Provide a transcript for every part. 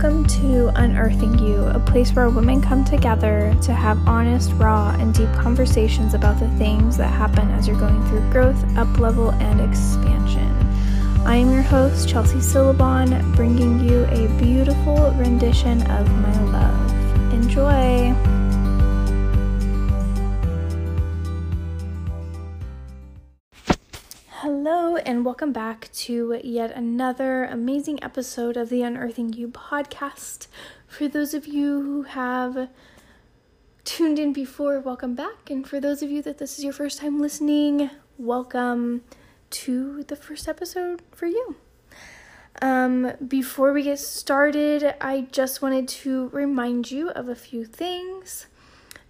Welcome to Unearthing You, a place where women come together to have honest, raw, and deep conversations about the things that happen as you're going through growth, up level, and expansion. I am your host, Chelsea Syllabon, bringing you a beautiful rendition of my love. Enjoy! Hello, and welcome back to yet another amazing episode of the Unearthing You podcast. For those of you who have tuned in before, welcome back. And for those of you that this is your first time listening, welcome to the first episode for you. Um, before we get started, I just wanted to remind you of a few things.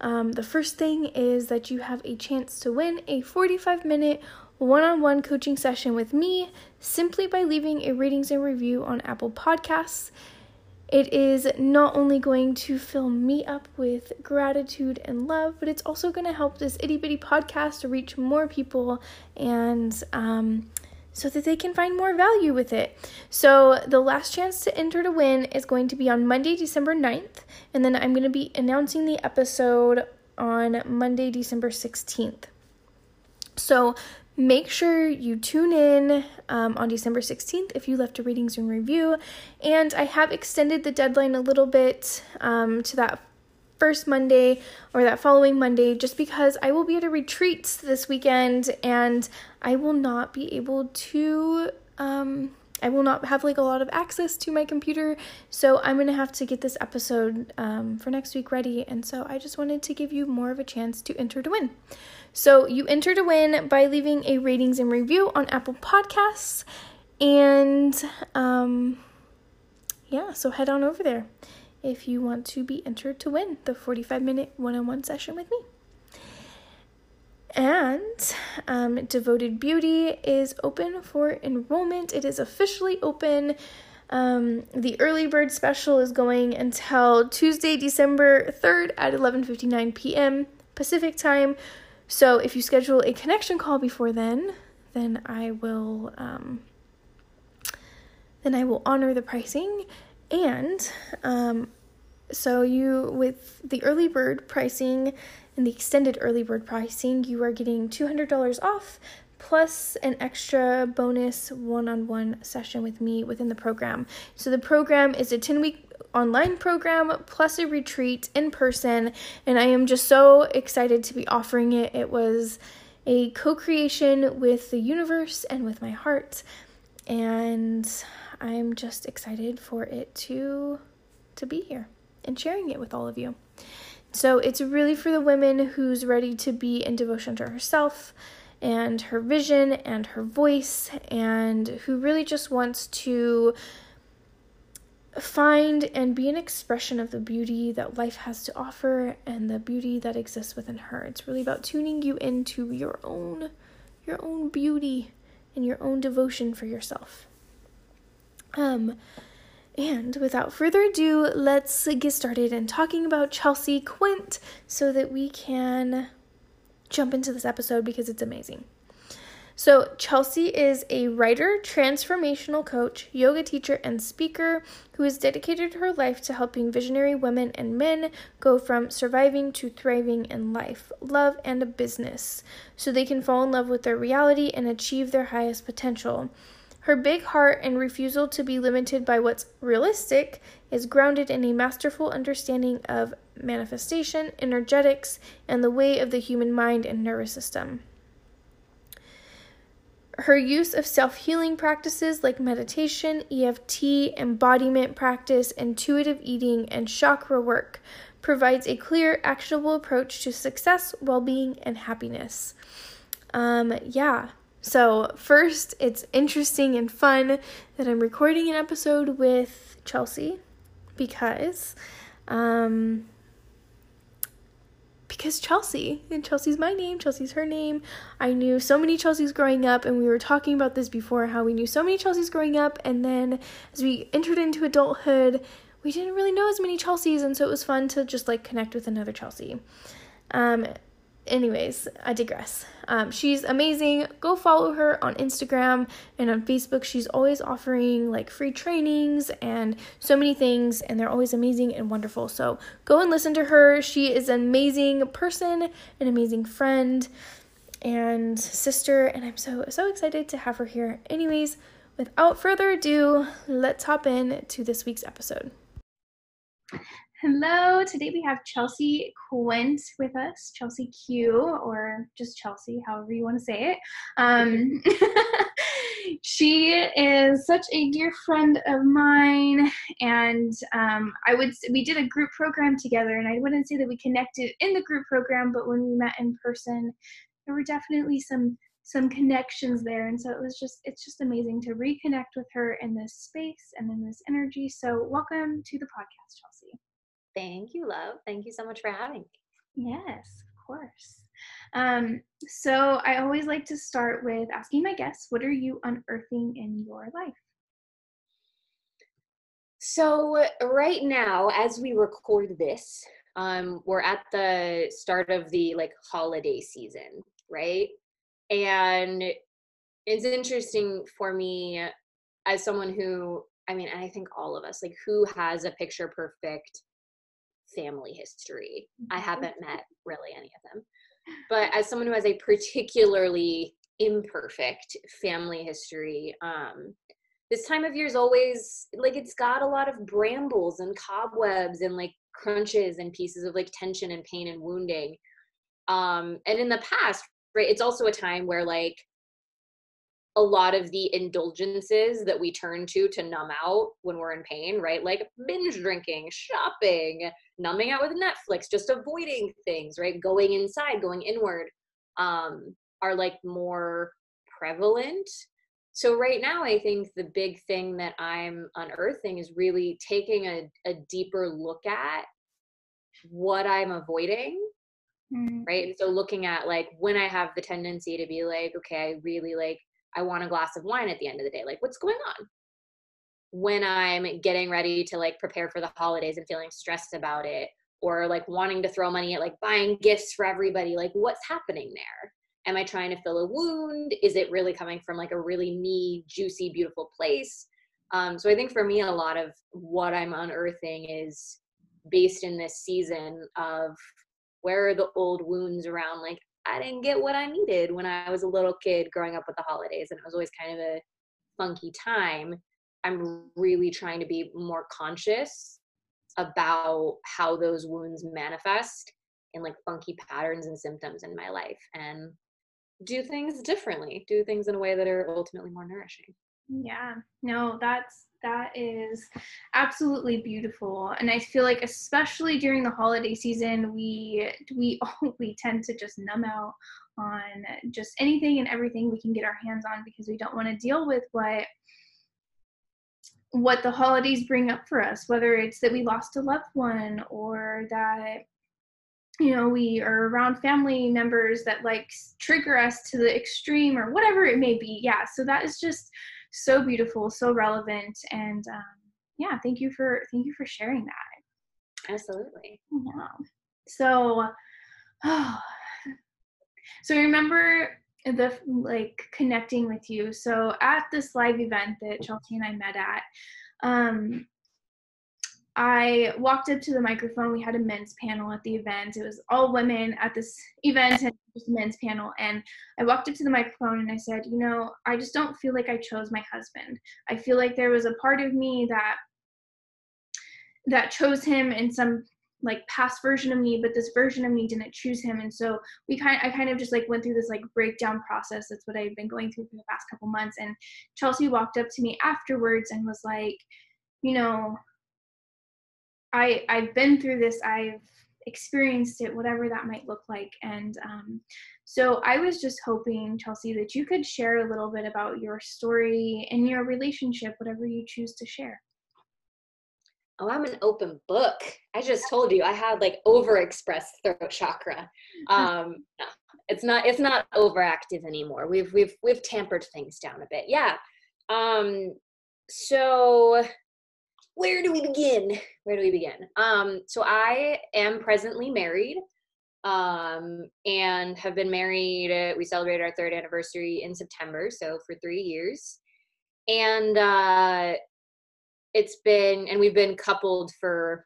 Um, the first thing is that you have a chance to win a 45 minute one on one coaching session with me simply by leaving a ratings and review on Apple Podcasts. It is not only going to fill me up with gratitude and love, but it's also going to help this itty bitty podcast reach more people and um, so that they can find more value with it. So, the last chance to enter to win is going to be on Monday, December 9th, and then I'm going to be announcing the episode on Monday, December 16th. So, Make sure you tune in um, on December 16th if you left a ratings and review. And I have extended the deadline a little bit um, to that first Monday or that following Monday just because I will be at a retreat this weekend and I will not be able to. Um, I will not have like a lot of access to my computer, so I'm gonna have to get this episode um, for next week ready. And so I just wanted to give you more of a chance to enter to win. So you enter to win by leaving a ratings and review on Apple Podcasts. And um, yeah, so head on over there if you want to be entered to win the 45 minute one on one session with me. And um, Devoted Beauty is open for enrollment. It is officially open. Um, the early bird special is going until Tuesday, December 3rd at 11:59 p.m. Pacific time. So if you schedule a connection call before then, then I will um, then I will honor the pricing and um, so you with the early bird pricing and the extended early bird pricing, you are getting $200 off plus an extra bonus one-on-one session with me within the program. So the program is a 10-week online program plus a retreat in person, and I am just so excited to be offering it. It was a co creation with the universe and with my heart, and I'm just excited for it to to be here and sharing it with all of you. So it's really for the women who's ready to be in devotion to herself and her vision and her voice and who really just wants to find and be an expression of the beauty that life has to offer and the beauty that exists within her. It's really about tuning you into your own your own beauty and your own devotion for yourself. Um and without further ado, let's get started in talking about Chelsea Quint so that we can jump into this episode because it's amazing. So, Chelsea is a writer, transformational coach, yoga teacher, and speaker who has dedicated her life to helping visionary women and men go from surviving to thriving in life, love, and a business so they can fall in love with their reality and achieve their highest potential. Her big heart and refusal to be limited by what's realistic is grounded in a masterful understanding of manifestation, energetics, and the way of the human mind and nervous system. Her use of self healing practices like meditation, EFT, embodiment practice, intuitive eating, and chakra work provides a clear, actionable approach to success, well being, and happiness. Um, yeah. So, first, it's interesting and fun that I'm recording an episode with Chelsea because um, because Chelsea, and Chelsea's my name, Chelsea's her name. I knew so many Chelsea's growing up, and we were talking about this before how we knew so many Chelsea's growing up, and then as we entered into adulthood, we didn't really know as many Chelsea's, and so it was fun to just like connect with another Chelsea. Um, anyways, I digress. Um, she's amazing. Go follow her on Instagram and on Facebook. She's always offering like free trainings and so many things, and they're always amazing and wonderful. So go and listen to her. She is an amazing person, an amazing friend, and sister, and I'm so so excited to have her here. Anyways, without further ado, let's hop in to this week's episode. Hello, today we have Chelsea Quint with us, Chelsea Q, or just Chelsea, however you want to say it. Um, she is such a dear friend of mine, and um, I would we did a group program together, and I wouldn't say that we connected in the group program, but when we met in person, there were definitely some some connections there and so it was just it's just amazing to reconnect with her in this space and in this energy. So welcome to the podcast chelsea Thank you, love. Thank you so much for having me. Yes, of course. Um, so I always like to start with asking my guests, what are you unearthing in your life? So right now, as we record this, um, we're at the start of the like holiday season, right? And it's interesting for me as someone who, I mean, I think all of us, like, who has a picture perfect family history. I mm-hmm. haven't met really any of them. But as someone who has a particularly imperfect family history, um, this time of year is always like it's got a lot of brambles and cobwebs and like crunches and pieces of like tension and pain and wounding. Um, and in the past, right, it's also a time where like a lot of the indulgences that we turn to to numb out when we're in pain, right? Like binge drinking, shopping, numbing out with Netflix, just avoiding things, right? Going inside, going inward, um, are like more prevalent. So right now, I think the big thing that I'm unearthing is really taking a, a deeper look at what I'm avoiding. Mm-hmm. Right. And so looking at like when I have the tendency to be like, okay, I really like I want a glass of wine at the end of the day. Like, what's going on? When I'm getting ready to like prepare for the holidays and feeling stressed about it, or like wanting to throw money at like buying gifts for everybody, like, what's happening there? Am I trying to fill a wound? Is it really coming from like a really me, juicy, beautiful place? Um, so I think for me, a lot of what I'm unearthing is based in this season of where are the old wounds around like I didn't get what I needed when I was a little kid growing up with the holidays, and it was always kind of a funky time. I'm really trying to be more conscious about how those wounds manifest in like funky patterns and symptoms in my life and do things differently, do things in a way that are ultimately more nourishing. Yeah, no, that's that is absolutely beautiful and i feel like especially during the holiday season we we we tend to just numb out on just anything and everything we can get our hands on because we don't want to deal with what what the holidays bring up for us whether it's that we lost a loved one or that you know we are around family members that like trigger us to the extreme or whatever it may be. Yeah so that is just so beautiful, so relevant, and um, yeah, thank you for thank you for sharing that. Absolutely. Yeah. So, oh, so remember the like connecting with you. So at this live event that Chelsea and I met at, um, I walked up to the microphone. We had a men's panel at the event. It was all women at this event and just men's panel. And I walked up to the microphone and I said, You know, I just don't feel like I chose my husband. I feel like there was a part of me that that chose him in some like past version of me but this version of me didn't choose him and so we kind i kind of just like went through this like breakdown process that's what i've been going through for the past couple months and chelsea walked up to me afterwards and was like you know I I've been through this. I've experienced it, whatever that might look like. And um, so I was just hoping, Chelsea, that you could share a little bit about your story and your relationship, whatever you choose to share. Oh, I'm an open book. I just told you I had like overexpressed throat chakra. Um, no, it's not it's not overactive anymore. We've we've we've tampered things down a bit. Yeah. Um, so where do we begin? Where do we begin? Um, so I am presently married. um, and have been married. Uh, we celebrated our third anniversary in September, so for three years. And uh, it's been, and we've been coupled for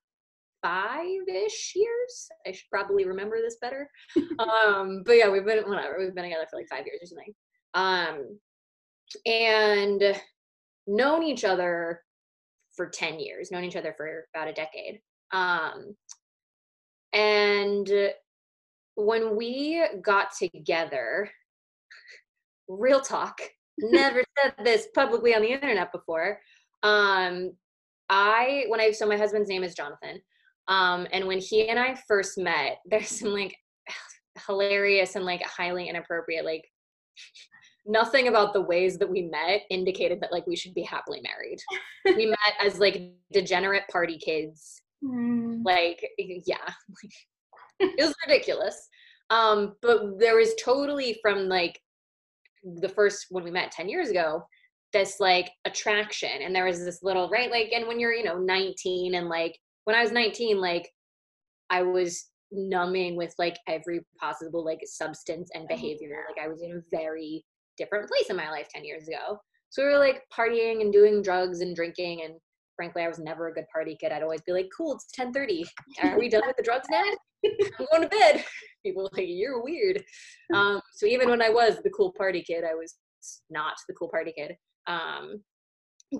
five-ish years. I should probably remember this better. um, but yeah, we've been whatever. We've been together for like five years or something. Um, and known each other for 10 years, known each other for about a decade. Um, and when we got together, real talk, never said this publicly on the internet before. Um, I, when I, so my husband's name is Jonathan. Um, and when he and I first met, there's some like hilarious and like highly inappropriate, like nothing about the ways that we met indicated that like we should be happily married. we met as like degenerate party kids. Mm. Like, yeah, it was ridiculous. Um, but there was totally from like the first when we met 10 years ago, this like attraction. And there was this little, right? Like, and when you're, you know, 19 and like when I was 19, like I was numbing with like every possible like substance and oh, behavior. Like I was in a very different place in my life 10 years ago. So we were like partying and doing drugs and drinking and frankly I was never a good party kid. I'd always be like, cool, it's 1030. Are we done with the drugs now? I'm going to bed. People like, you're weird. Um, so even when I was the cool party kid, I was not the cool party kid. Um,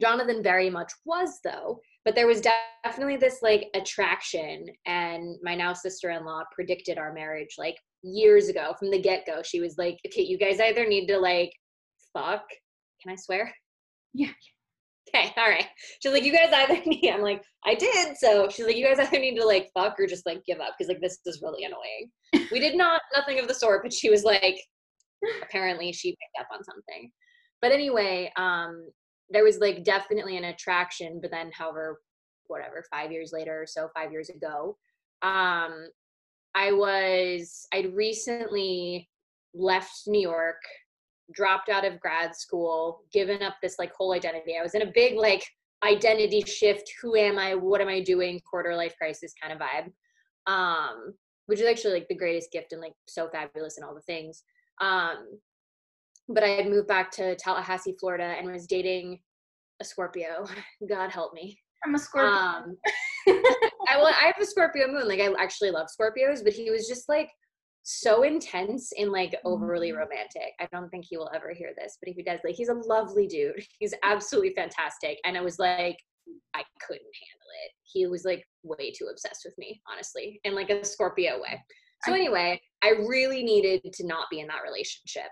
Jonathan very much was though, but there was definitely this like attraction and my now sister-in-law predicted our marriage like years ago from the get-go. She was like, okay, you guys either need to like fuck. Can I swear? Yeah. Okay, all right. She's like, you guys either need, I'm like, I did. So she's like, you guys either need to like fuck or just like give up because like this is really annoying. we did not, nothing of the sort, but she was like, apparently she picked up on something. But anyway, um, there was like definitely an attraction, but then however, whatever, five years later or so, five years ago, um, I was, I'd recently left New York dropped out of grad school, given up this like whole identity. I was in a big like identity shift. Who am I? What am I doing? Quarter life crisis kind of vibe. Um, which is actually like the greatest gift and like so fabulous and all the things. Um, but I had moved back to Tallahassee, Florida, and was dating a Scorpio. God help me. I'm a Scorpio. Um, I well, I have a Scorpio moon. Like I actually love Scorpios, but he was just like so intense and like overly mm-hmm. romantic. I don't think he will ever hear this, but if he does, like he's a lovely dude. He's absolutely fantastic. And I was like, I couldn't handle it. He was like way too obsessed with me, honestly, in like a Scorpio way. So anyway, I really needed to not be in that relationship.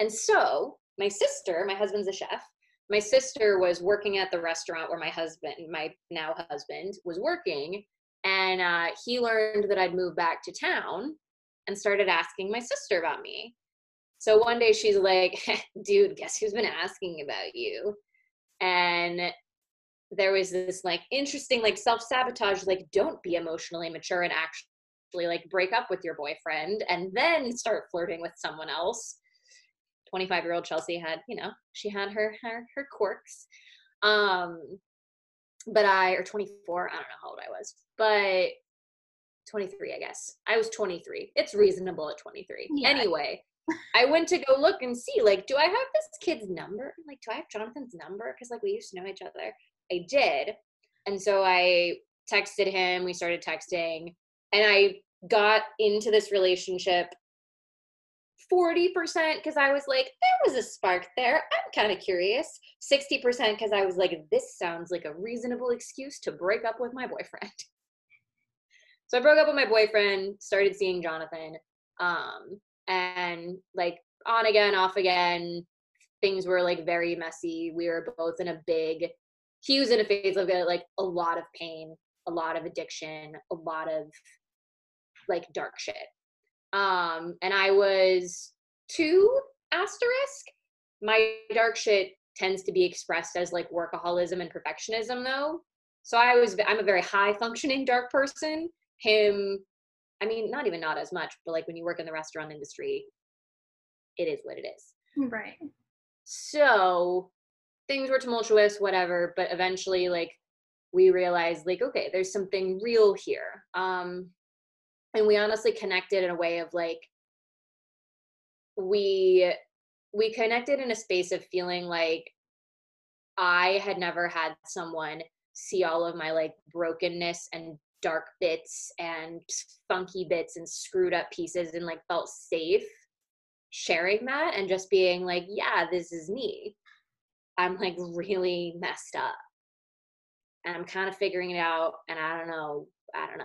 And so my sister, my husband's a chef. My sister was working at the restaurant where my husband, my now husband, was working. And uh, he learned that I'd moved back to town and started asking my sister about me. So one day she's like, dude, guess who's been asking about you? And there was this like interesting like self-sabotage like don't be emotionally mature and actually like break up with your boyfriend and then start flirting with someone else 25 year old chelsea had you know she had her her, her quirks um but i or 24 i don't know how old i was but 23, I guess. I was 23. It's reasonable at 23. Yeah. Anyway, I went to go look and see, like, do I have this kid's number? Like, do I have Jonathan's number? Because, like, we used to know each other. I did. And so I texted him. We started texting. And I got into this relationship 40% because I was like, there was a spark there. I'm kind of curious. 60% because I was like, this sounds like a reasonable excuse to break up with my boyfriend. So I broke up with my boyfriend, started seeing Jonathan, um, and like on again, off again. Things were like very messy. We were both in a big. He was in a phase of like a lot of pain, a lot of addiction, a lot of like dark shit. Um, and I was two asterisk. My dark shit tends to be expressed as like workaholism and perfectionism though. So I was I'm a very high functioning dark person him i mean not even not as much but like when you work in the restaurant industry it is what it is right so things were tumultuous whatever but eventually like we realized like okay there's something real here um and we honestly connected in a way of like we we connected in a space of feeling like I had never had someone see all of my like brokenness and dark bits and funky bits and screwed up pieces and like felt safe sharing that and just being like, yeah, this is me. I'm like really messed up. And I'm kind of figuring it out and I don't know, I don't know.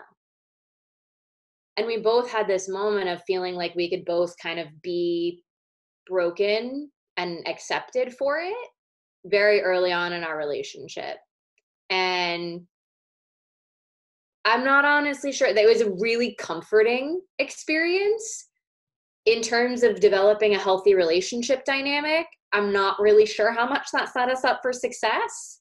And we both had this moment of feeling like we could both kind of be broken and accepted for it very early on in our relationship. And I'm not honestly sure. That it was a really comforting experience in terms of developing a healthy relationship dynamic. I'm not really sure how much that set us up for success.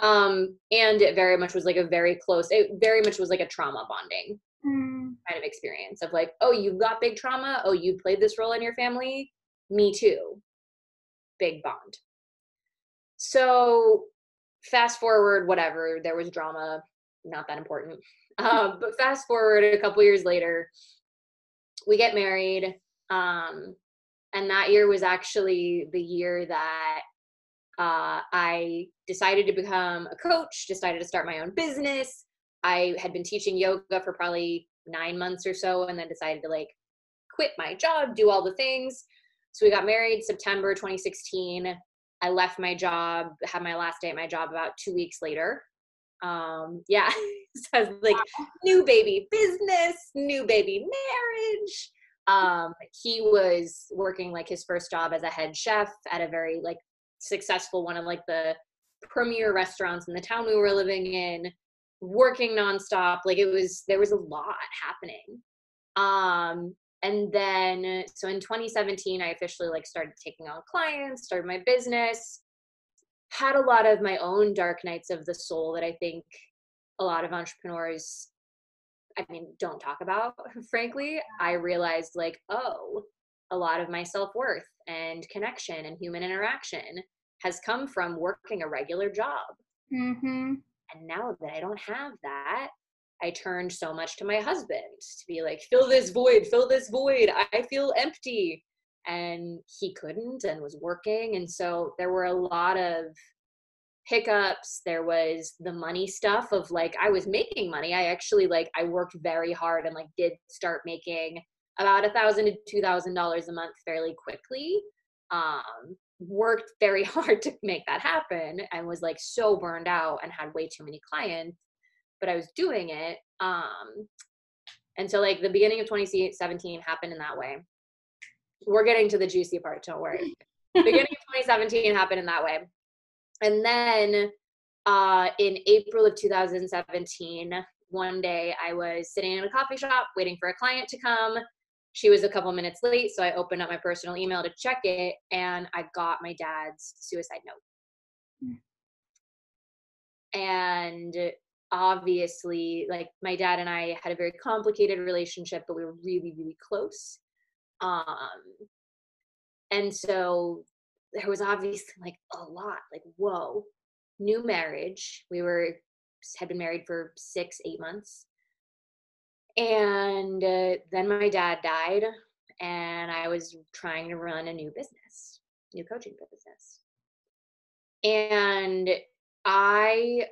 Um, and it very much was like a very close, it very much was like a trauma bonding mm. kind of experience of like, oh, you've got big trauma. Oh, you played this role in your family. Me too. Big bond. So fast forward, whatever, there was drama, not that important. Um, but fast forward a couple years later, we get married. Um, and that year was actually the year that uh, I decided to become a coach, decided to start my own business. I had been teaching yoga for probably nine months or so, and then decided to like quit my job, do all the things. So we got married September 2016. I left my job, had my last day at my job about two weeks later. Um, yeah, so like new baby business, new baby marriage. Um, he was working like his first job as a head chef at a very like successful one of like the premier restaurants in the town we were living in, working nonstop. Like it was there was a lot happening. Um, and then so in 2017 i officially like started taking on clients started my business had a lot of my own dark nights of the soul that i think a lot of entrepreneurs i mean don't talk about frankly i realized like oh a lot of my self-worth and connection and human interaction has come from working a regular job mm-hmm. And now that i don't have that I turned so much to my husband to be like, fill this void, fill this void. I feel empty. And he couldn't and was working. And so there were a lot of hiccups. There was the money stuff of like, I was making money. I actually like, I worked very hard and like did start making about a thousand to two thousand dollars a month fairly quickly. Um, worked very hard to make that happen and was like so burned out and had way too many clients but I was doing it. Um, and so like the beginning of 2017 happened in that way. We're getting to the juicy part, don't worry. beginning of 2017 happened in that way. And then uh, in April of 2017, one day I was sitting in a coffee shop waiting for a client to come. She was a couple minutes late, so I opened up my personal email to check it, and I got my dad's suicide note. Mm. And obviously like my dad and I had a very complicated relationship, but we were really, really close. Um, and so there was obviously like a lot, like, whoa, new marriage. We were had been married for six, eight months. And uh, then my dad died, and I was trying to run a new business, new coaching business. And I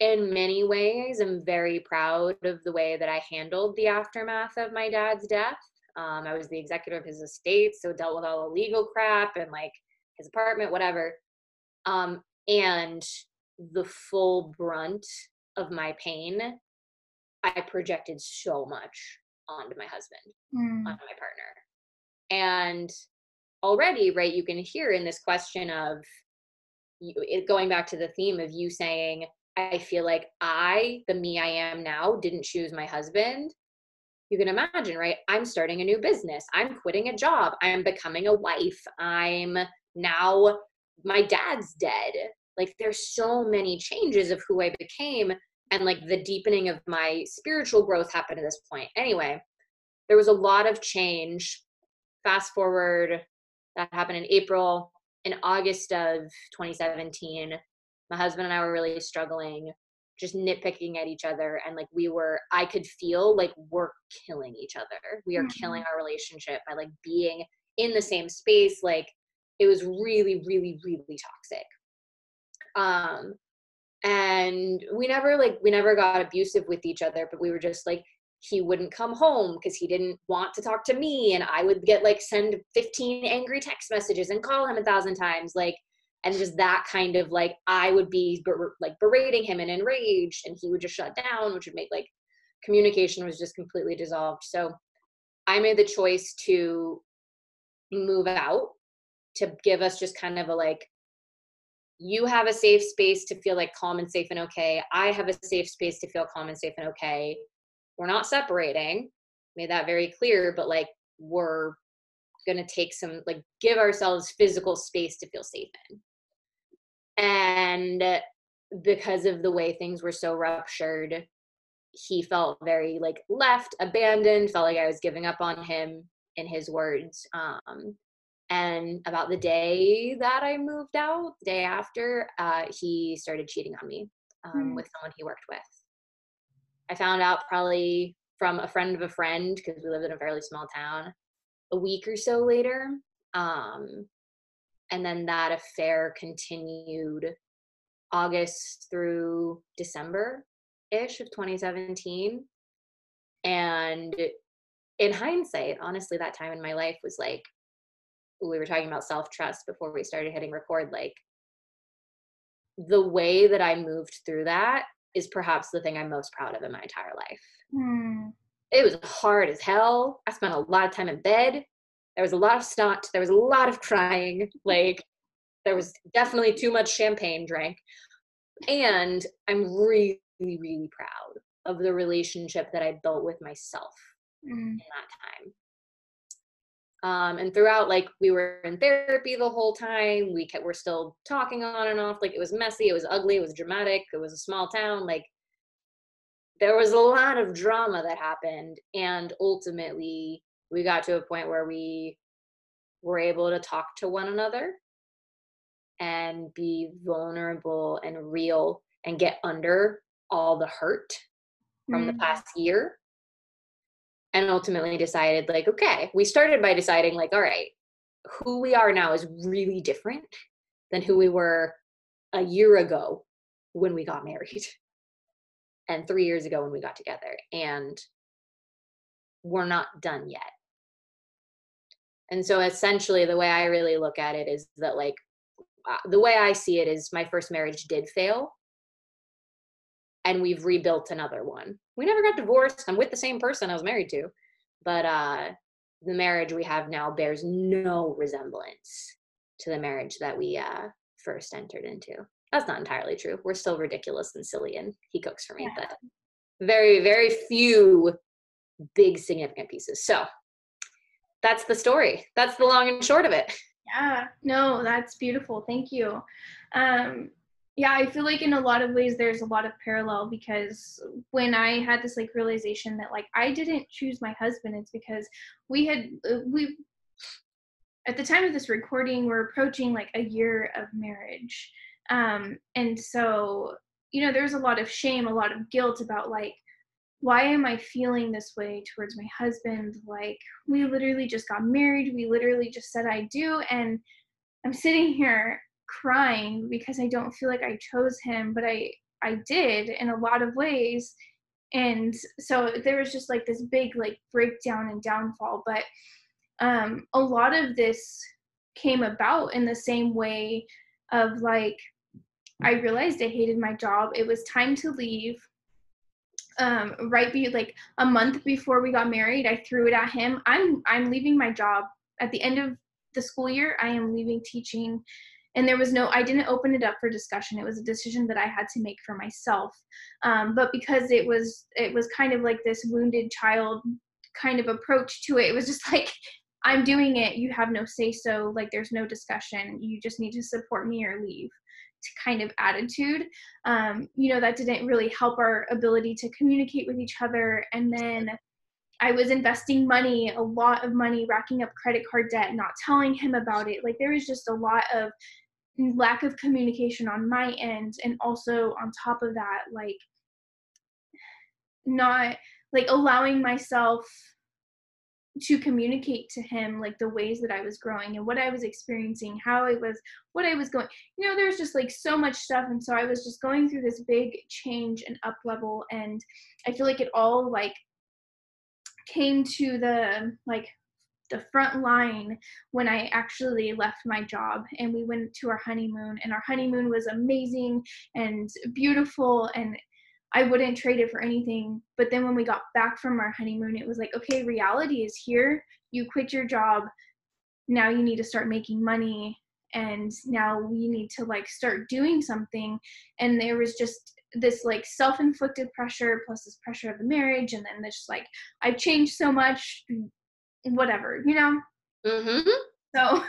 in many ways am very proud of the way that I handled the aftermath of my dad's death. Um, I was the executor of his estate, so dealt with all the legal crap and like his apartment, whatever. Um, and the full brunt of my pain, I projected so much onto my husband, mm. onto my partner. And already, right, you can hear in this question of you, it, going back to the theme of you saying, I feel like I, the me I am now, didn't choose my husband. You can imagine, right? I'm starting a new business. I'm quitting a job. I'm becoming a wife. I'm now, my dad's dead. Like, there's so many changes of who I became. And like the deepening of my spiritual growth happened at this point. Anyway, there was a lot of change. Fast forward, that happened in April. In August of 2017, my husband and I were really struggling. just nitpicking at each other and like we were i could feel like we're killing each other we are mm-hmm. killing our relationship by like being in the same space like it was really really really toxic um and we never like we never got abusive with each other but we were just like he wouldn't come home because he didn't want to talk to me and i would get like send 15 angry text messages and call him a thousand times like and just that kind of like i would be ber- like berating him and enraged and he would just shut down which would make like communication was just completely dissolved. So i made the choice to move out to give us just kind of a like you have a safe space to feel like calm and safe and okay. I have a safe space to feel calm and safe and okay. We're not separating. Made that very clear but like we're going to take some like give ourselves physical space to feel safe in. And because of the way things were so ruptured he felt very like left abandoned felt like i was giving up on him in his words um and about the day that i moved out the day after uh he started cheating on me um, mm. with someone he worked with i found out probably from a friend of a friend because we lived in a fairly small town a week or so later um and then that affair continued August through December ish of 2017. And in hindsight, honestly, that time in my life was like, we were talking about self trust before we started hitting record. Like, the way that I moved through that is perhaps the thing I'm most proud of in my entire life. Hmm. It was hard as hell. I spent a lot of time in bed. There was a lot of snot. There was a lot of crying. Like there was definitely too much champagne drank. And I'm really, really proud of the relationship that I built with myself mm. in that time. Um, and throughout, like we were in therapy the whole time. We kept, we're still talking on and off. Like it was messy, it was ugly, it was dramatic. It was a small town. Like there was a lot of drama that happened, and ultimately, we got to a point where we were able to talk to one another and be vulnerable and real and get under all the hurt from mm-hmm. the past year and ultimately decided like okay we started by deciding like all right who we are now is really different than who we were a year ago when we got married and 3 years ago when we got together and we're not done yet. And so essentially the way i really look at it is that like uh, the way i see it is my first marriage did fail and we've rebuilt another one we never got divorced i'm with the same person i was married to but uh the marriage we have now bears no resemblance to the marriage that we uh first entered into that's not entirely true we're still ridiculous and silly and he cooks for me yeah. but very very few big significant pieces so that's the story. That's the long and short of it. Yeah, no, that's beautiful. Thank you. Um, yeah, I feel like in a lot of ways there's a lot of parallel because when I had this like realization that like I didn't choose my husband, it's because we had uh, we at the time of this recording we're approaching like a year of marriage, um, and so you know there's a lot of shame, a lot of guilt about like why am I feeling this way towards my husband? Like, we literally just got married. We literally just said I do. And I'm sitting here crying because I don't feel like I chose him, but I, I did in a lot of ways. And so there was just like this big like breakdown and downfall. But um, a lot of this came about in the same way of like, I realized I hated my job. It was time to leave um, right be like a month before we got married i threw it at him i'm i'm leaving my job at the end of the school year i am leaving teaching and there was no i didn't open it up for discussion. It was a decision that i had to make for myself. Um, but because it was it was kind of like this wounded child kind of approach to it it was just like i'm doing it. You have no say so. Like there's no discussion. You just need to support me or leave. Kind of attitude. Um, you know that didn't really help our ability to communicate with each other. And then i was investing money a lot of money racking up credit card debt not telling him about it. Like there was just a lot of lack of communication on my end and also on top of that like not like allowing myself to communicate to him like the ways that I was growing and what I was experiencing, how I was, what I was going. You know, there's just like so much stuff, and so I was just going through this big change and up level, and I feel like it all like came to the like the front line when I actually left my job and we went to our honeymoon and our honeymoon was amazing and beautiful and I wouldn't trade it for anything. But then when we got back from our honeymoon, it was like, okay, reality is here. You quit your job. Now you need to start making money. And now we need to like start doing something. And there was just this like self inflicted pressure plus this pressure of the marriage. And then this like, I've changed so much, whatever, you know? Mm-hmm. So,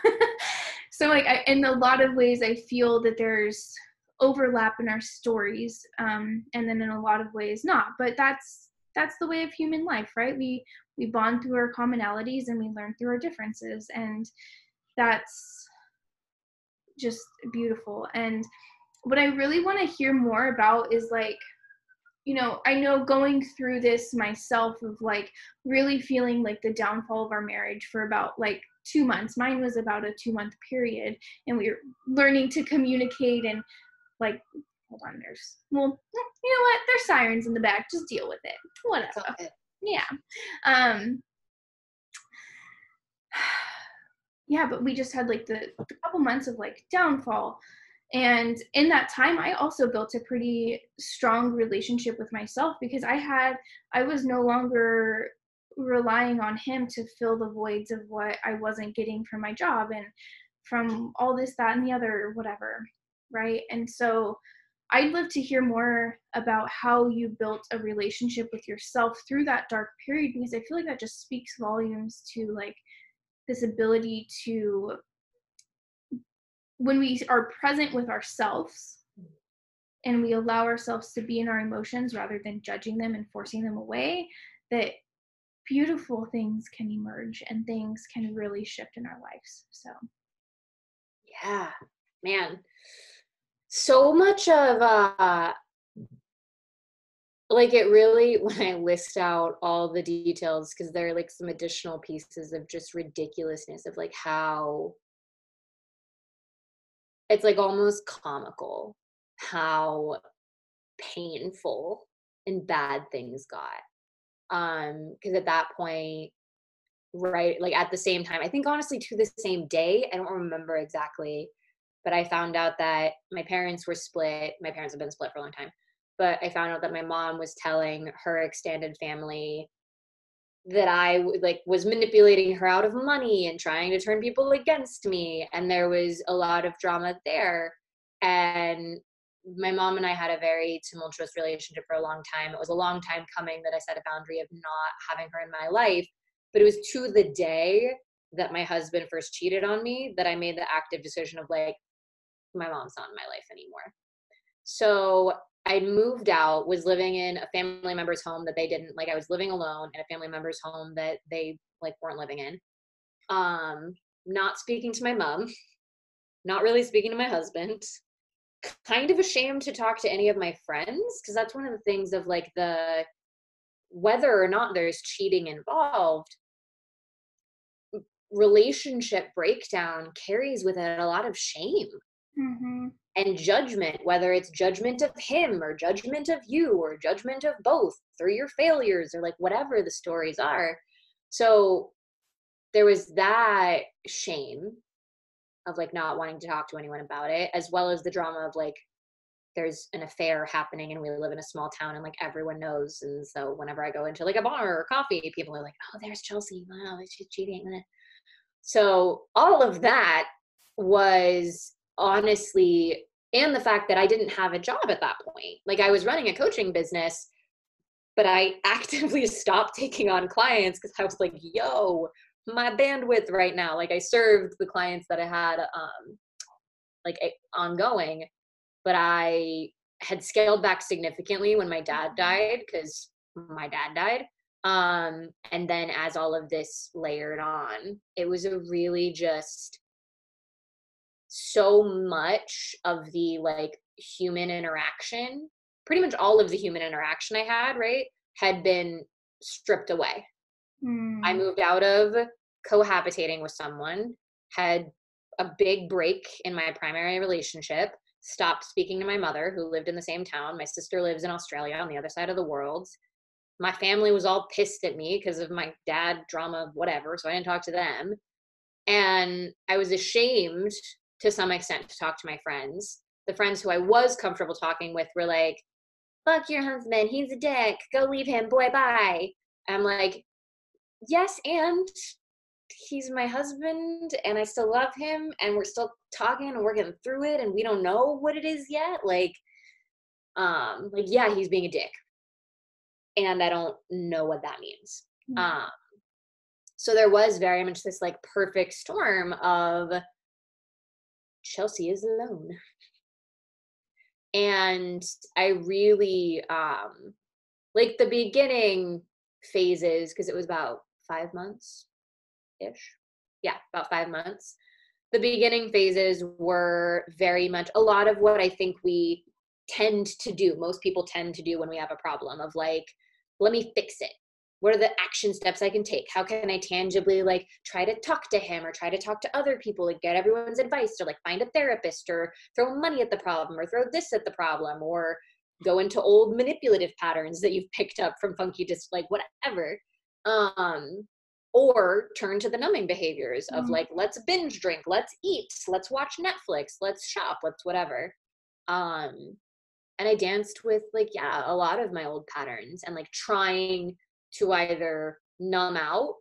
so like, I, in a lot of ways, I feel that there's overlap in our stories um, and then in a lot of ways not but that's that's the way of human life right we we bond through our commonalities and we learn through our differences and that's just beautiful and what i really want to hear more about is like you know i know going through this myself of like really feeling like the downfall of our marriage for about like two months. Mine was about a two month period and we were learning to communicate and like hold on there's well you know what? There's sirens in the back. Just deal with it. Whatever. Okay. yeah. Um yeah but we just had like the, the couple months of like downfall and in that time i also built a pretty strong relationship with myself because i had i was no longer relying on him to fill the voids of what i wasn't getting from my job and from all this that and the other whatever right? And so I'd love to hear more about how you built a relationship with yourself through that dark period because I feel like that just speaks volumes to like this ability to when we are present with ourselves and we allow ourselves to be in our emotions rather than judging them and forcing them away that beautiful things can emerge and things can really shift in our lives. So. Yeah man. So much of uh like it really when i list out all the details because there are like some additional pieces of just ridiculousness of like how it's like almost comical how painful and bad things got um because at that point right like at the same time i think honestly to the same day i don't remember exactly but I found out that my parents were split. My parents have been split for a long time. But I found out that my mom was telling her extended family that I like was manipulating her out of money and trying to turn people against me and there was a lot of drama there and my mom and I had a very tumultuous relationship for a long time. It was a long time coming that I set a boundary of not having her in my life, but it was to the day that my husband first cheated on me that I made the active decision of like my mom's not in my life anymore. So I moved out, was living in a family member's home that they didn't like. I was living alone in a family member's home that they like weren't living in. Um, not speaking to my mom, not really speaking to my husband. Kind of ashamed to talk to any of my friends because that's one of the things of like the whether or not there's cheating involved relationship breakdown carries with it a lot of shame mm-hmm. and judgment, whether it's judgment of him or judgment of you or judgment of both through your failures or like whatever the stories are. So there was that shame of like not wanting to talk to anyone about it, as well as the drama of like there's an affair happening and we live in a small town and like everyone knows. And so whenever I go into like a bar or coffee, people are like, oh, there's Chelsea. Wow, she's cheating. So all of that was honestly and the fact that I didn't have a job at that point. Like I was running a coaching business, but I actively stopped taking on clients because I was like, yo, my bandwidth right now. Like I served the clients that I had um like ongoing, but I had scaled back significantly when my dad died because my dad died. Um, and then as all of this layered on, it was a really just so much of the like human interaction, pretty much all of the human interaction I had, right, had been stripped away. Mm. I moved out of cohabitating with someone, had a big break in my primary relationship, stopped speaking to my mother, who lived in the same town. My sister lives in Australia on the other side of the world. My family was all pissed at me because of my dad drama, whatever. So I didn't talk to them. And I was ashamed to some extent to talk to my friends. The friends who I was comfortable talking with were like, fuck your husband, he's a dick, go leave him, boy, bye. I'm like, yes, and he's my husband and I still love him and we're still talking and working through it and we don't know what it is yet. Like, um, like, yeah, he's being a dick. And I don't know what that means. Mm-hmm. Um, so there was very much this like perfect storm of Chelsea is alone. And I really um like the beginning phases because it was about 5 months ish. Yeah, about 5 months. The beginning phases were very much a lot of what I think we tend to do. Most people tend to do when we have a problem of like let me fix it what are the action steps i can take how can i tangibly like try to talk to him or try to talk to other people and get everyone's advice or like find a therapist or throw money at the problem or throw this at the problem or go into old manipulative patterns that you've picked up from funky just like whatever um or turn to the numbing behaviors of mm-hmm. like let's binge drink let's eat let's watch netflix let's shop let's whatever um and i danced with like yeah a lot of my old patterns and like trying to either numb out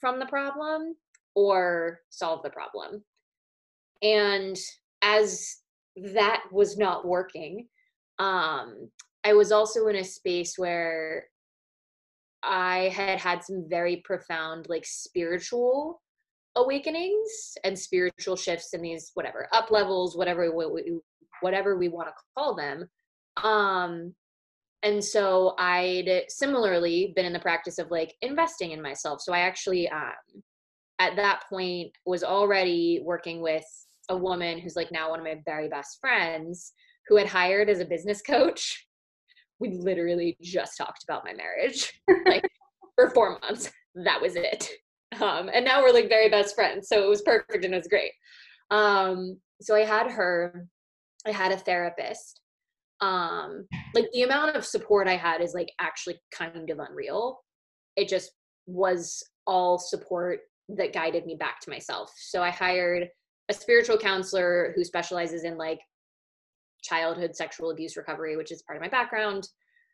from the problem or solve the problem. And as that was not working, um, I was also in a space where I had had some very profound, like spiritual awakenings and spiritual shifts in these whatever up levels, whatever we, whatever we want to call them. Um, and so i'd similarly been in the practice of like investing in myself. So i actually um at that point was already working with a woman who's like now one of my very best friends who had hired as a business coach. We literally just talked about my marriage like for four months. That was it. Um and now we're like very best friends. So it was perfect and it was great. Um so i had her. I had a therapist um like the amount of support i had is like actually kind of unreal. It just was all support that guided me back to myself. So i hired a spiritual counselor who specializes in like childhood sexual abuse recovery which is part of my background.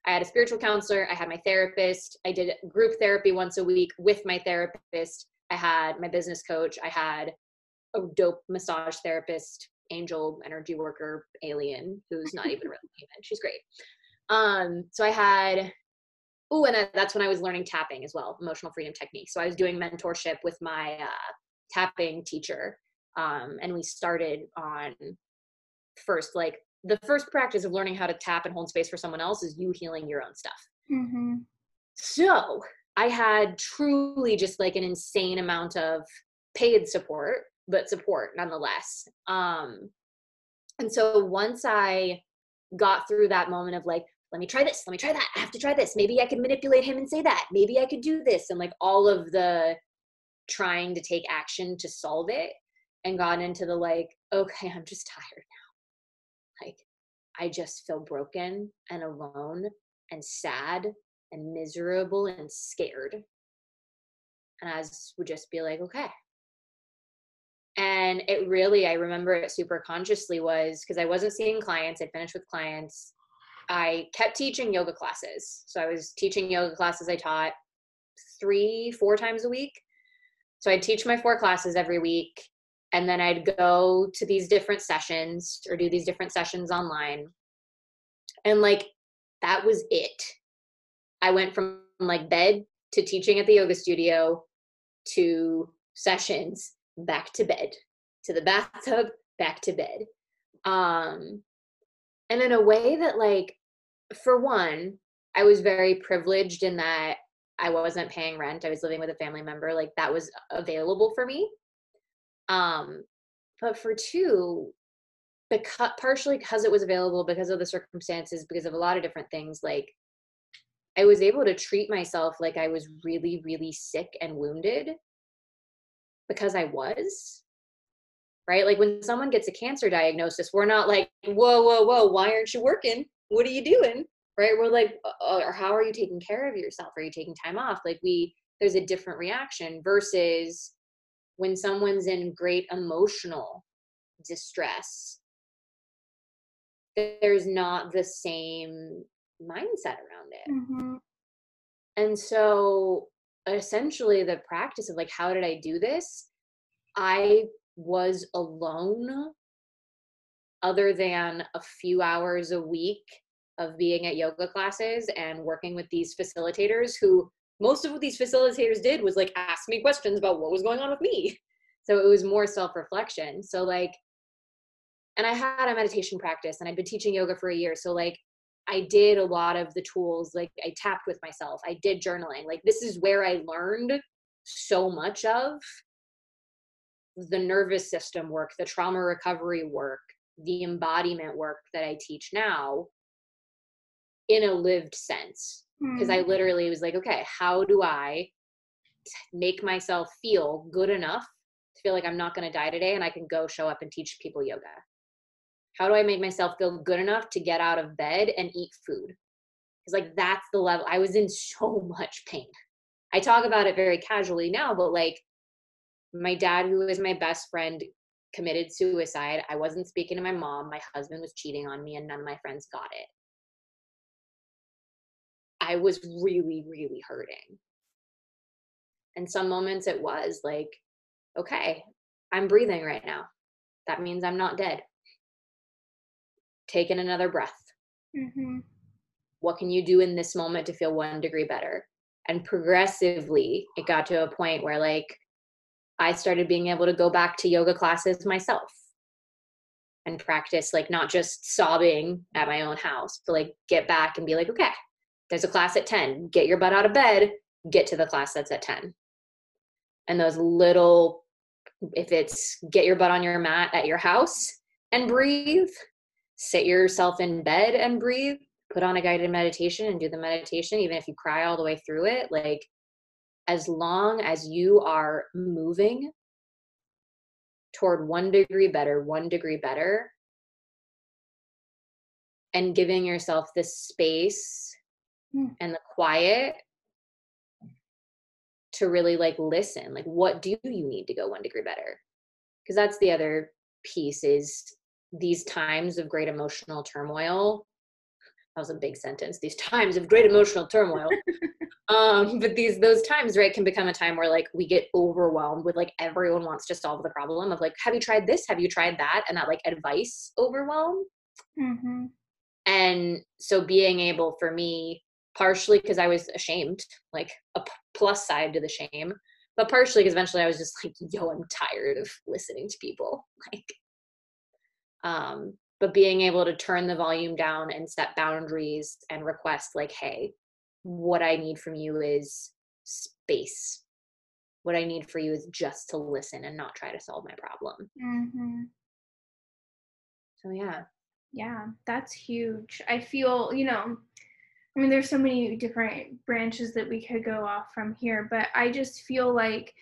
I had a spiritual counselor i had my therapist i did group therapy once a week with my therapist. I had my business coach i had a dope massage therapist angel energy worker alien who's not even really human. She's great. Um, so I had, oh, and that's when I was learning tapping as well, emotional freedom technique. So I was doing mentorship with my uh, tapping teacher, um, and we started on first like the first practice of learning how to tap and hold space for someone else is you healing your own stuff. Mm-hmm. So I had truly just like an insane amount of paid support but support nonetheless. Um, and so once I got through that moment of like, let me try this, let me try that, I have to try this. Maybe I could manipulate him and say that. Maybe I could do this. And like all of the trying to take action to solve it and got into the like, okay, I'm just tired now. Like, I just feel broken and alone and sad and miserable and scared. And I would just be like, okay, and it really i remember it super consciously was because i wasn't seeing clients i'd finished with clients. I kept teaching yoga classes. So i was teaching yoga classes i taught three four times a week. So i'd teach my four classes every week and then i'd go to these different sessions or do these different sessions online. And like that was it. I went from like bed to teaching at the yoga studio to sessions back to bed, to the bathtub, back to bed. Um, and in a way that, like, for one, I was very privileged in that I wasn't paying rent. I was living with a family member. Like, that was available for me. Um, but for two, because partially because it was available, because of the circumstances, because of a lot of different things, like I was able to treat myself like I was really, really sick and wounded because I was. Right? Like when someone gets a cancer diagnosis, we're not like, whoa, whoa, whoa, why aren't you working? What are you doing? Right? We're like, uh, or how are you taking care of yourself? Are you taking time off? Like we, there's a different reaction versus when someone's in great emotional distress, there's not the same mindset around it. Mm-hmm. And so essentially the practice of like how did I do this? I was alone other than a few hours a week of being at yoga classes and working with these facilitators who most of what these facilitators did was like ask me questions about what was going on with me. So it was more self reflection. So, like, and I had a meditation practice and I'd been teaching yoga for a year. So, like, I did a lot of the tools, like, I tapped with myself, I did journaling. Like, this is where I learned so much of the nervous system work, the trauma recovery work, the embodiment work that I teach now in a lived sense. Because mm. I literally was like, okay, how do I make myself feel good enough to feel like I'm not going to die today and I can go show up and teach people yoga? How do I make myself feel good enough to get out of bed and eat food? Because, like, that's the level I was in so much pain. I talk about it very casually now, but like, my dad, who was my best friend, committed suicide. I wasn't speaking to my mom. My husband was cheating on me, and none of my friends got it. I was really, really hurting. And some moments it was like, okay, I'm breathing right now. That means I'm not dead. Taking another breath. Mm-hmm. What can you do in this moment to feel one degree better? And progressively, it got to a point where, like, I started being able to go back to yoga classes myself and practice, like, not just sobbing at my own house, but like get back and be like, okay, there's a class at 10. Get your butt out of bed, get to the class that's at 10. And those little, if it's get your butt on your mat at your house and breathe, sit yourself in bed and breathe, put on a guided meditation and do the meditation, even if you cry all the way through it, like as long as you are moving toward one degree better, one degree better, and giving yourself the space mm. and the quiet to really like listen like what do you need to go one degree better because that's the other piece is these times of great emotional turmoil. That was a big sentence. These times of great emotional turmoil. Um but these those times right can become a time where like we get overwhelmed with like everyone wants to solve the problem of like have you tried this? Have you tried that? And that like advice overwhelm. Mm-hmm. and so being able for me partially because i was ashamed like a p- plus side to the shame but partially because eventually i was just like yo i'm tired of listening to people. Like um but being able to turn the volume down and set boundaries and request like hey what i need from you is space. What i need for you is just to listen and not try to solve my problem. Mm-hmm. so yeah. Yeah that's huge. I feel you know i mean there's so many different branches that we could go off from here but i just feel like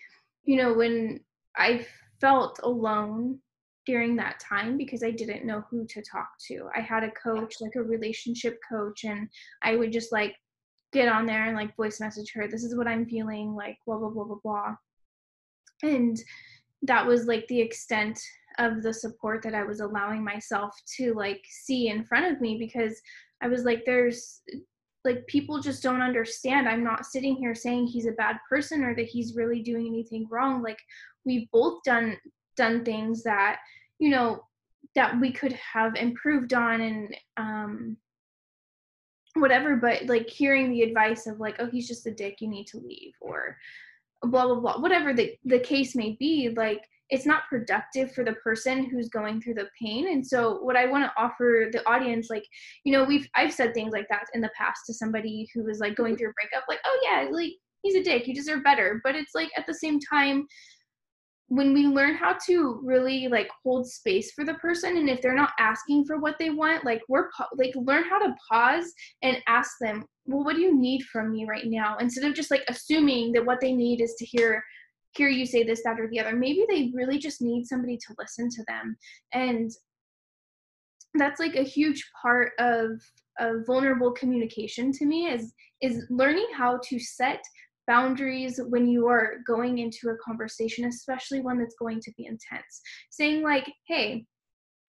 you know when i felt alone during that time because I didn't know who to talk to. I had a coach, like a relationship coach, and I would just like get on there and like voice message her, this is what I'm feeling, like blah, blah, blah, blah, blah. And that was like the extent of the support that I was allowing myself to like see in front of me because I was like, there's like people just don't understand. I'm not sitting here saying he's a bad person or that he's really doing anything wrong. Like we've both done done things that you know that we could have improved on and um whatever but like hearing the advice of like oh he's just a dick you need to leave or blah blah blah whatever the, the case may be like it's not productive for the person who's going through the pain. And so what i want to offer the audience like you know we've i've said things like that in the past to somebody who was like going through a breakup like oh yeah like he's a dick you deserve better but it's like at the same time when we learn how to really like hold space for the person and if they're not asking for what they want like we're like learn how to pause and ask them well what do you need from me right now? instead of just like assuming that what they need is to hear hear you say this that or the other. Maybe they really just need somebody to listen to them. And that's like a huge part of of vulnerable communication to me is is learning how to set boundaries when you are going into a conversation, especially one that's going to be intense. Saying, like, hey,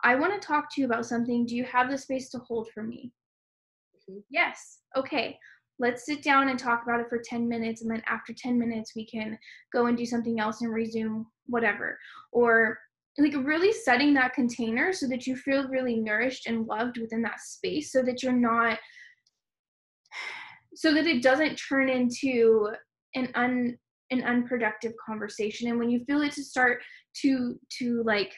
I want to talk to you about something. Do you have the space to hold for me? Mm-hmm. Yes. Okay. Let's sit down and talk about it for 10 minutes. And then after 10 minutes, we can go and do something else and resume whatever. Or like really setting that container so that you feel really nourished and loved within that space so that you're not so that it doesn't turn into an un an unproductive conversation. And when you feel it to start to to like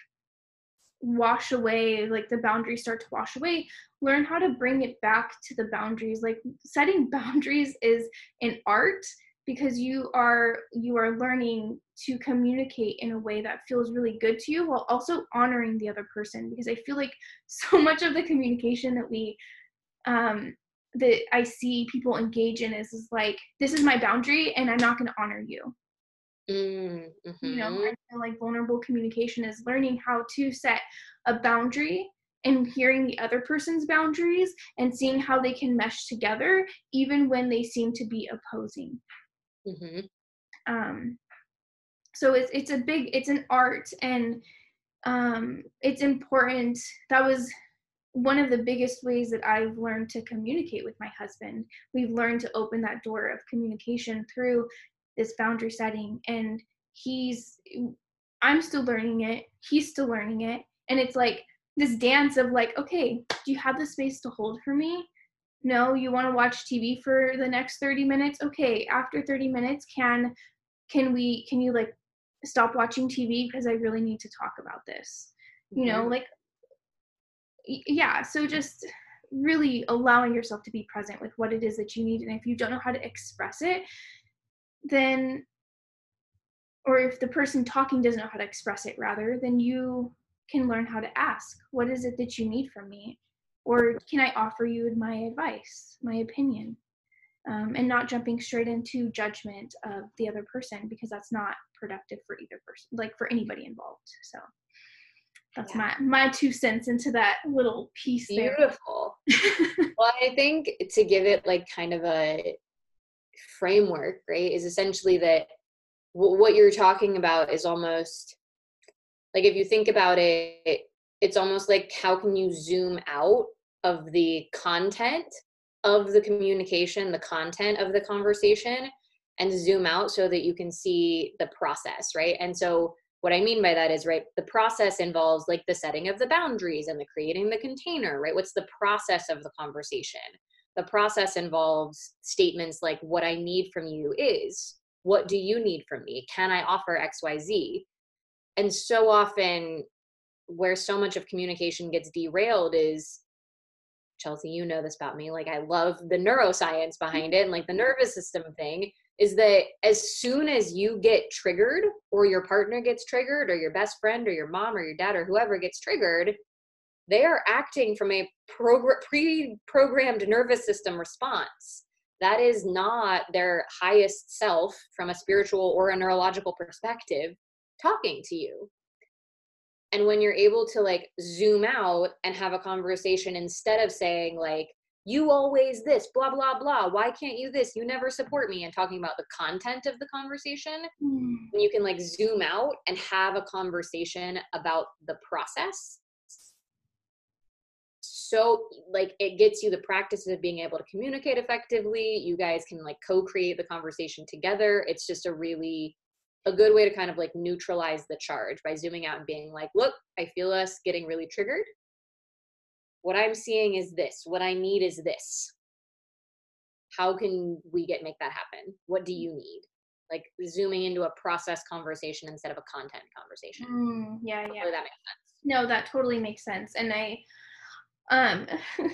wash away like the boundaries start to wash away learn how to bring it back to the boundaries. Like setting boundaries is an art because you are you are learning to communicate in a way that feels really good to you while also honoring the other person because i feel like so much of the communication that we um that I see people engage in is is like this is my boundary and I'm not going to honor you. Mm-hmm. You know, mm-hmm. I feel like vulnerable communication is learning how to set a boundary and hearing the other person's boundaries and seeing how they can mesh together even when they seem to be opposing. Mm-hmm. Um, so it's it's a big it's an art and um, it's important. That was one of the biggest ways that I've learned to communicate with my husband. We've learned to open that door of communication through this boundary setting. And he's, I'm still learning it, he's still learning it. And it's like this dance of like, okay, do you have the space to hold for me? No, you want to watch TV for the next 30 minutes? Okay, after 30 minutes, can can we can you like stop watching TV because I really need to talk about this? You know, mm-hmm. like yeah so just really allowing yourself to be present with what it is that you need and if you don't know how to express it then or if the person talking doesn't know how to express it rather then you can learn how to ask what is it that you need from me? Or can i offer you my advice my opinion? Um, and not jumping straight into judgment of the other person because that's not productive for either person like for anybody involved so that's yeah. my my two cents into that little piece beautiful. Well i think to give it like kind of a framework right is essentially that w- what you're talking about is almost like if you think about it it's almost like how can you zoom out of the content of the communication the content of the conversation and zoom out so that you can see the process right? And so what I mean by that is, right, the process involves like the setting of the boundaries and the creating the container, right? What's the process of the conversation? The process involves statements like, what I need from you is, what do you need from me? Can I offer XYZ? And so often, where so much of communication gets derailed is Chelsea, you know this about me. Like, I love the neuroscience behind it and like the nervous system thing is that as soon as you get triggered or your partner gets triggered or your best friend or your mom or your dad or whoever gets triggered they are acting from a progr- pre-programmed nervous system response. That is not their highest self from a spiritual or a neurological perspective talking to you. And when you're able to like zoom out and have a conversation instead of saying like you always this blah blah blah why can't you this you never support me and talking about the content of the conversation mm. and you can like zoom out and have a conversation about the process so like it gets you the practice of being able to communicate effectively you guys can like co-create the conversation together it's just a really a good way to kind of like neutralize the charge by zooming out and being like look i feel us getting really triggered what i'm seeing is this what i need is this. How can we get make that happen? What do you need? Like zooming into a process conversation instead of a content conversation. Mm, yeah Hopefully yeah. that makes sense? No that totally makes sense and i um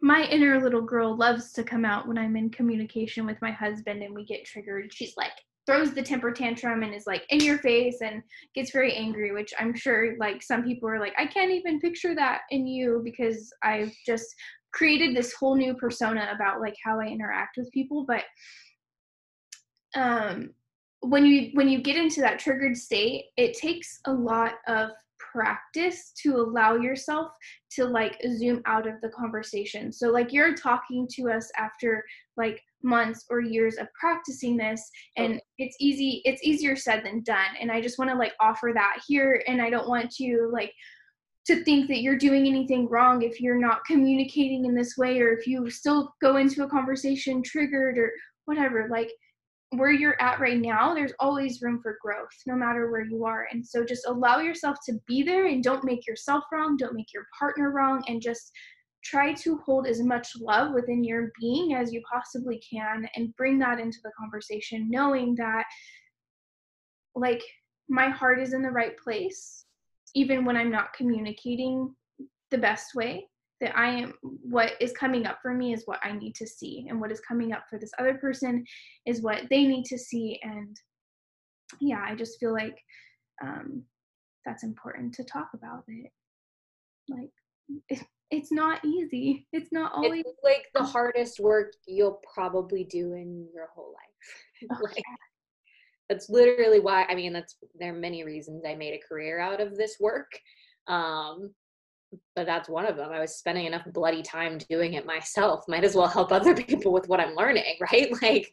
my inner little girl loves to come out when i'm in communication with my husband and we get triggered she's like throws the temper tantrum and is like in your face and gets very angry which i'm sure like some people are like i can't even picture that in you because i've just created this whole new persona about like how i interact with people. But um when you when you get into that triggered state it takes a lot of practice to allow yourself to like zoom out of the conversation so like you're talking to us after like months or years of practicing this oh. and okay. it's easy it's easier said than done and i just want to like offer that here and i don't want you like to think that you're doing anything wrong if you're not communicating in this way or if you still go into a conversation triggered or whatever like where you're at right now there's always room for growth no matter where you are and so just allow yourself to be there and don't make yourself wrong don't make your partner wrong and just try to hold as much love within your being as you possibly can and bring that into the conversation, knowing that, like, my heart is in the right place, even when I'm not communicating the best way. That I am, what is coming up for me is what I need to see, and what is coming up for this other person is what they need to see. And yeah, I just feel like um, that's important to talk about it. Like, it's not easy. It's not always it's like the hardest work you'll probably do in your whole life. Oh, like, that's literally why I mean that's there are many reasons I made a career out of this work. Um but that's one of them. I was spending enough bloody time doing it myself. Might as well help other people with what I'm learning, right? Like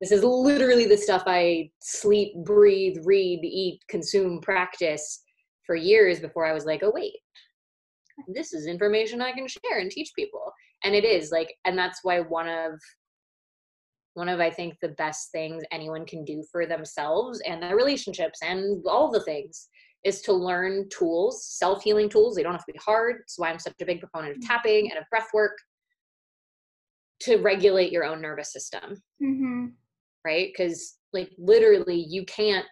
this is literally the stuff I sleep, breathe, read, eat, consume, practice for years before I was like, oh wait, this is information I can share and teach people. And it is like, and that's why one of one of I think the best things anyone can do for themselves and their relationships and all the things is to learn tools, self-healing tools. They don't have to be hard. That's why I'm such a big proponent of mm-hmm. tapping and of breath work to regulate your own nervous system. Mm-hmm. Right? Because like literally you can't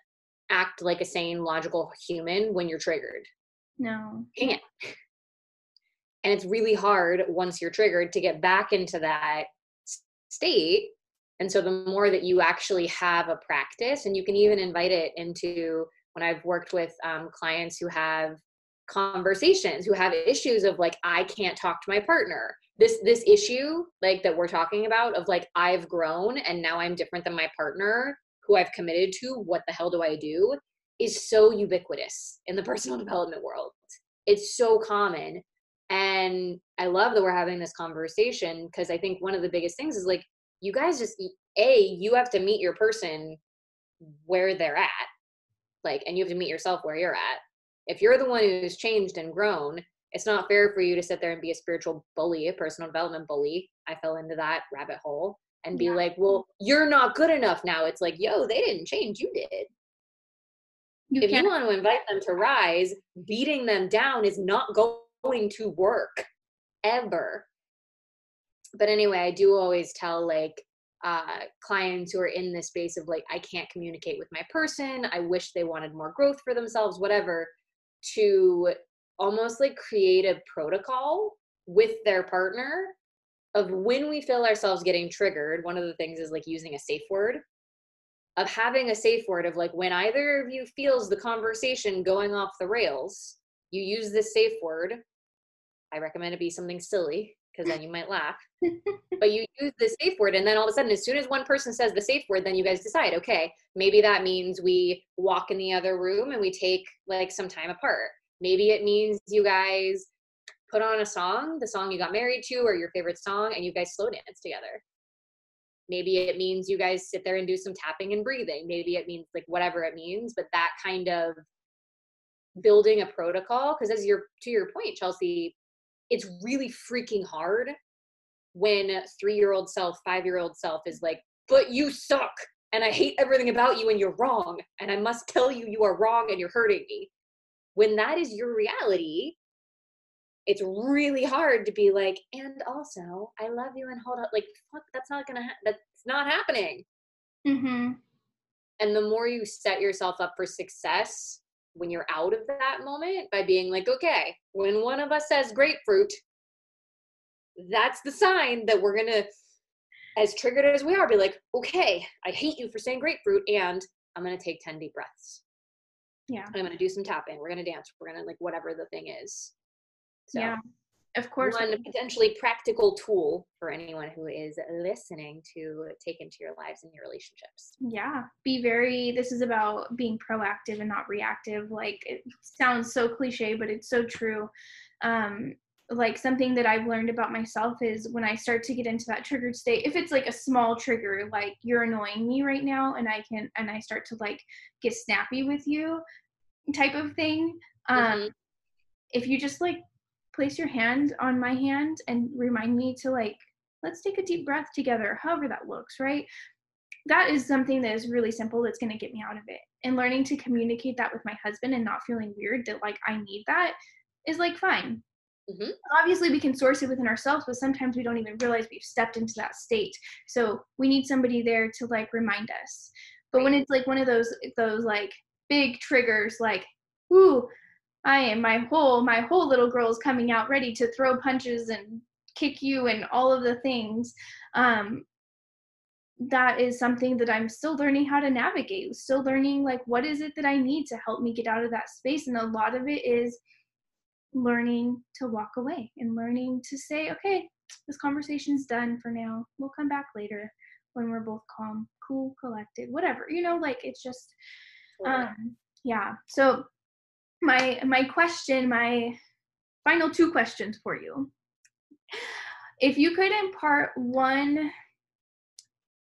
act like a sane, logical human when you're triggered. No. You can't and it's really hard once you're triggered to get back into that state and so the more that you actually have a practice and you can even invite it into when i've worked with um, clients who have conversations who have issues of like i can't talk to my partner. This this issue like that we're talking about of like i've grown and now i'm different than my partner who i've committed to what the hell do i do? is so ubiquitous in the personal development world. It's so common. And I love that we're having this conversation because I think one of the biggest things is like, you guys just, A, you have to meet your person where they're at. Like, and you have to meet yourself where you're at. If you're the one who's changed and grown, it's not fair for you to sit there and be a spiritual bully, a personal development bully. I fell into that rabbit hole and be yeah. like, well, you're not good enough now. It's like, yo, they didn't change, you did. You if you want to invite them to rise, beating them down is not going to work ever. But anyway, I do always tell like uh, clients who are in this space of like, I can't communicate with my person. I wish they wanted more growth for themselves, whatever, to almost like create a protocol with their partner of when we feel ourselves getting triggered. One of the things is like using a safe word of having a safe word of like when either of you feels the conversation going off the rails, you use this safe word I recommend it be something silly because then you might laugh. but you use the safe word, and then all of a sudden, as soon as one person says the safe word, then you guys decide, okay, maybe that means we walk in the other room and we take like some time apart. Maybe it means you guys put on a song, the song you got married to, or your favorite song, and you guys slow dance together. Maybe it means you guys sit there and do some tapping and breathing. Maybe it means like whatever it means, but that kind of building a protocol because as you're to your point chelsea it's really freaking hard when three year old self, five year old self is like, but you suck and I hate everything about you and you're wrong and I must tell you you are wrong and you're hurting me. When that is your reality, it's really hard to be like, and also I love you and hold up. Like, fuck, that's not gonna, ha- that's not happening. Mm-hmm. And the more you set yourself up for success when you're out of that moment by being like, okay, when one of us says grapefruit, that's the sign that we're gonna as triggered as we are, be like, okay, I hate you for saying grapefruit, and I'm gonna take 10 deep breaths. Yeah. I'm gonna do some tapping. We're gonna dance. We're gonna like whatever the thing is. So, yeah. Of course. One potentially practical tool for anyone who is listening to take into your lives and your relationships. Yeah. Be very, this is about being proactive and not reactive. Like it sounds so cliche, but it's so true. Um, like something that I've learned about myself is when I start to get into that triggered state, if it's like a small trigger, like you're annoying me right now, and I can, and I start to like get snappy with you type of thing. Um, mm-hmm. If you just like place your hand on my hand and remind me to like, let's take a deep breath together, however that looks, right? That is something that is really simple that's going to get me out of it. And learning to communicate that with my husband and not feeling weird that like I need that is like fine Mm-hmm. Obviously, we can source it within ourselves, but sometimes we don't even realize we've stepped into that state. So we need somebody there to like remind us. But right. when it's like one of those those like big triggers, like, ooh, I am my whole my whole little girl is coming out ready to throw punches and kick you and all of the things. Um, that is something that I'm still learning how to navigate. Still learning like what is it that I need to help me get out of that space, and a lot of it is learning to walk away and learning to say, okay, this conversation's done for now. We'll come back later when we're both calm, cool, collected, whatever. You know, like it's just um yeah. So my my question, my final two questions for you. If you could impart one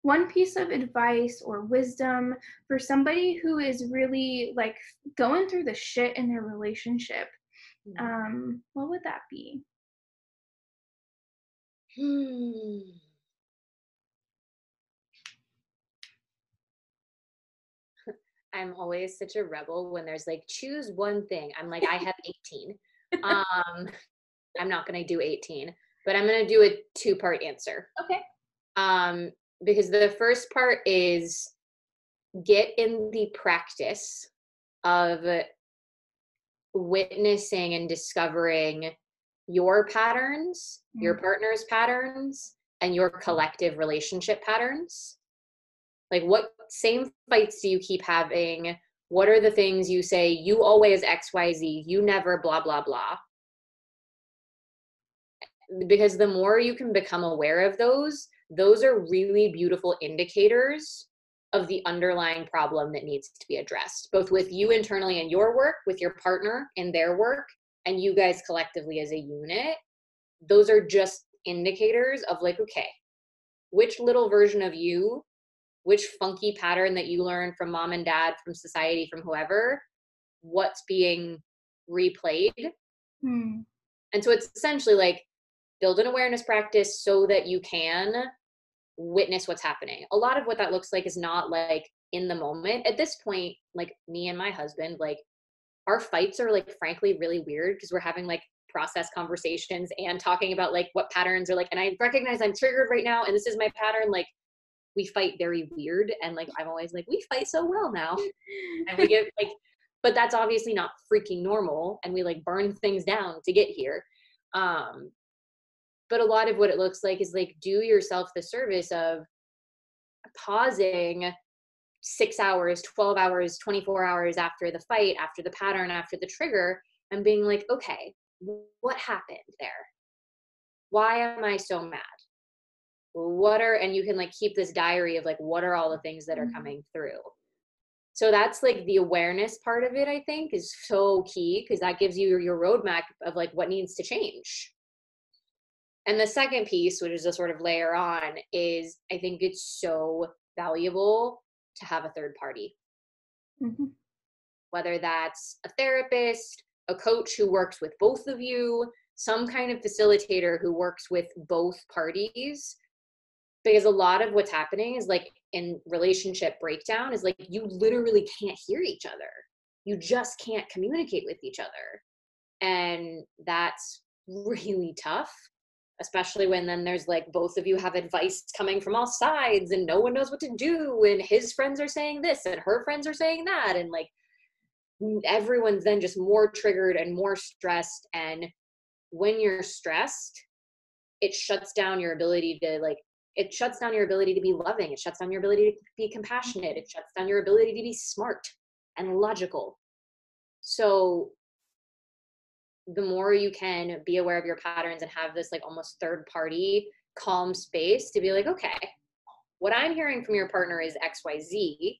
one piece of advice or wisdom for somebody who is really like going through the shit in their relationship Mm. Um, what would that be? Hmm. I'm always such a rebel when there's like choose one thing. I'm like I have 18. um I'm not going to do 18, but I'm going to do a two part answer. Okay. Um because the first part is get in the practice of witnessing and discovering your patterns, mm-hmm. your partner's patterns, and your collective relationship patterns. Like, what same fights do you keep having? What are the things you say, you always XYZ, you never blah, blah, blah? Because the more you can become aware of those, those are really beautiful indicators of the underlying problem that needs to be addressed, both with you internally in your work, with your partner in their work, and you guys collectively as a unit. Those are just indicators of like, okay, which little version of you, which funky pattern that you learned from mom and dad, from society, from whoever, what's being replayed. Hmm. And so it's essentially like build an awareness practice so that you can witness what's happening. A lot of what that looks like is not like in the moment. At this point, like me and my husband, like our fights are like frankly really weird because we're having like process conversations and talking about like what patterns are like and I recognize I'm triggered right now and this is my pattern like we fight very weird and like I'm always like we fight so well now. And we get like but that's obviously not freaking normal and we like burn things down to get here. Um but a lot of what it looks like is like do yourself the service of pausing six hours 12 hours 24 hours after the fight after the pattern after the trigger and being like okay what happened there? Why am i so mad what are and you can like keep this diary of like what are all the things that are mm-hmm. coming through so that's like the awareness part of it i think is so key because that gives you your roadmap of like what needs to change and the second piece, which is a sort of layer on, is I think it's so valuable to have a third party. Mm-hmm. Whether that's a therapist, a coach who works with both of you, some kind of facilitator who works with both parties. Because a lot of what's happening is like in relationship breakdown is like you literally can't hear each other. You just can't communicate with each other. And that's really tough especially when then there's like both of you have advice coming from all sides and no one knows what to do and his friends are saying this and her friends are saying that and like everyone's then just more triggered and more stressed and when you're stressed it shuts down your ability to like it shuts down your ability to be loving. It shuts down your ability to be compassionate. It shuts down your ability to be smart and logical. So the more you can be aware of your patterns and have this like almost third party calm space to be like okay what i'm hearing from your partner is xyz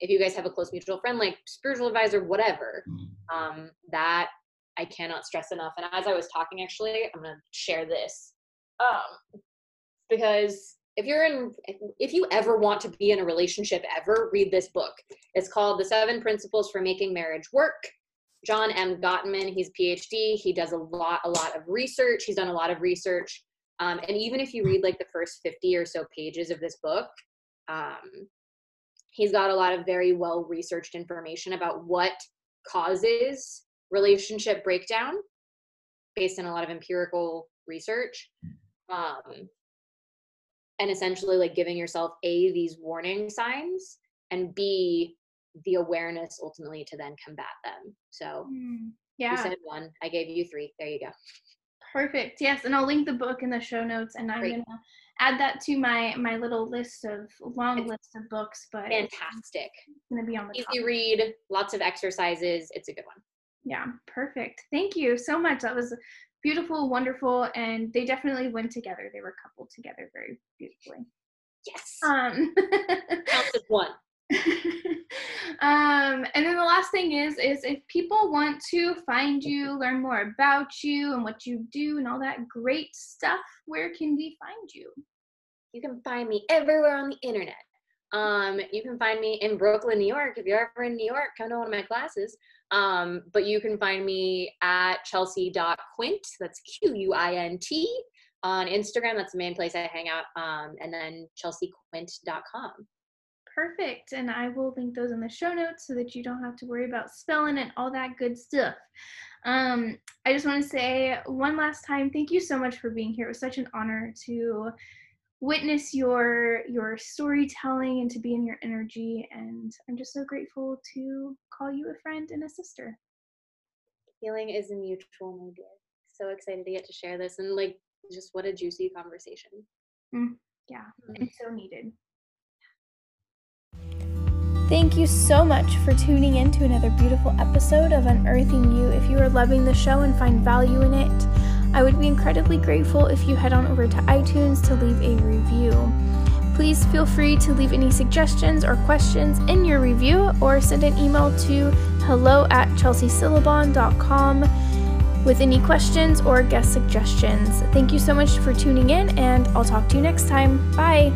if you guys have a close mutual friend like spiritual advisor whatever mm-hmm. um, that i cannot stress enough. And as i was talking actually i'm going to share this. Um, because if you're in if you ever want to be in a relationship ever read this book. It's called the seven principles for making marriage work. John m. Gottman he's phd he does a lot a lot of research. He's done a lot of research. Um, and even if you read like the first 50 or so pages of this book um, he's got a lot of very well researched information about what causes relationship breakdown based on a lot of empirical research. Um, and essentially like giving yourself a these warning signs and b the awareness ultimately to then combat them. So mm, yeah. you said one. I gave you three. There you go. Perfect. Yes and i'll link the book in the show notes and i'm Great. gonna add that to my my little list of long it's list of books but fantastic. it's gonna be on the easy top. read lots of exercises. It's a good one. Yeah perfect. Thank you so much. That was beautiful, wonderful, and they definitely went together. They were coupled together very beautifully. Yes. Um, Counts as one. um, and then the last thing is, is if people want to find you, learn more about you and what you do and all that great stuff, where can we find you? You can find me everywhere on the internet. Um, you can find me in Brooklyn, New York. If you're ever in New York, come to one of my classes. Um, but you can find me at chelsea.quint. That's Q U I N T on Instagram. That's the main place I hang out. Um, and then chelseaquint.com. Perfect. And I will link those in the show notes so that you don't have to worry about spelling and all that good stuff. Um, I just want to say one last time, thank you so much for being here. It was such an honor to witness your your storytelling and to be in your energy and i'm just so grateful to call you a friend and a sister healing is a mutual my dear so excited to get to share this and like just what a juicy conversation mm, yeah mm. it's so needed Thank you so much for tuning in to another beautiful episode of Unearthing You. If you are loving the show and find value in it, I would be incredibly grateful if you head on over to iTunes to leave a review. Please feel free to leave any suggestions or questions in your review or send an email to hello at chelseasyllabon.com with any questions or guest suggestions. Thank you so much for tuning in, and I'll talk to you next time. Bye.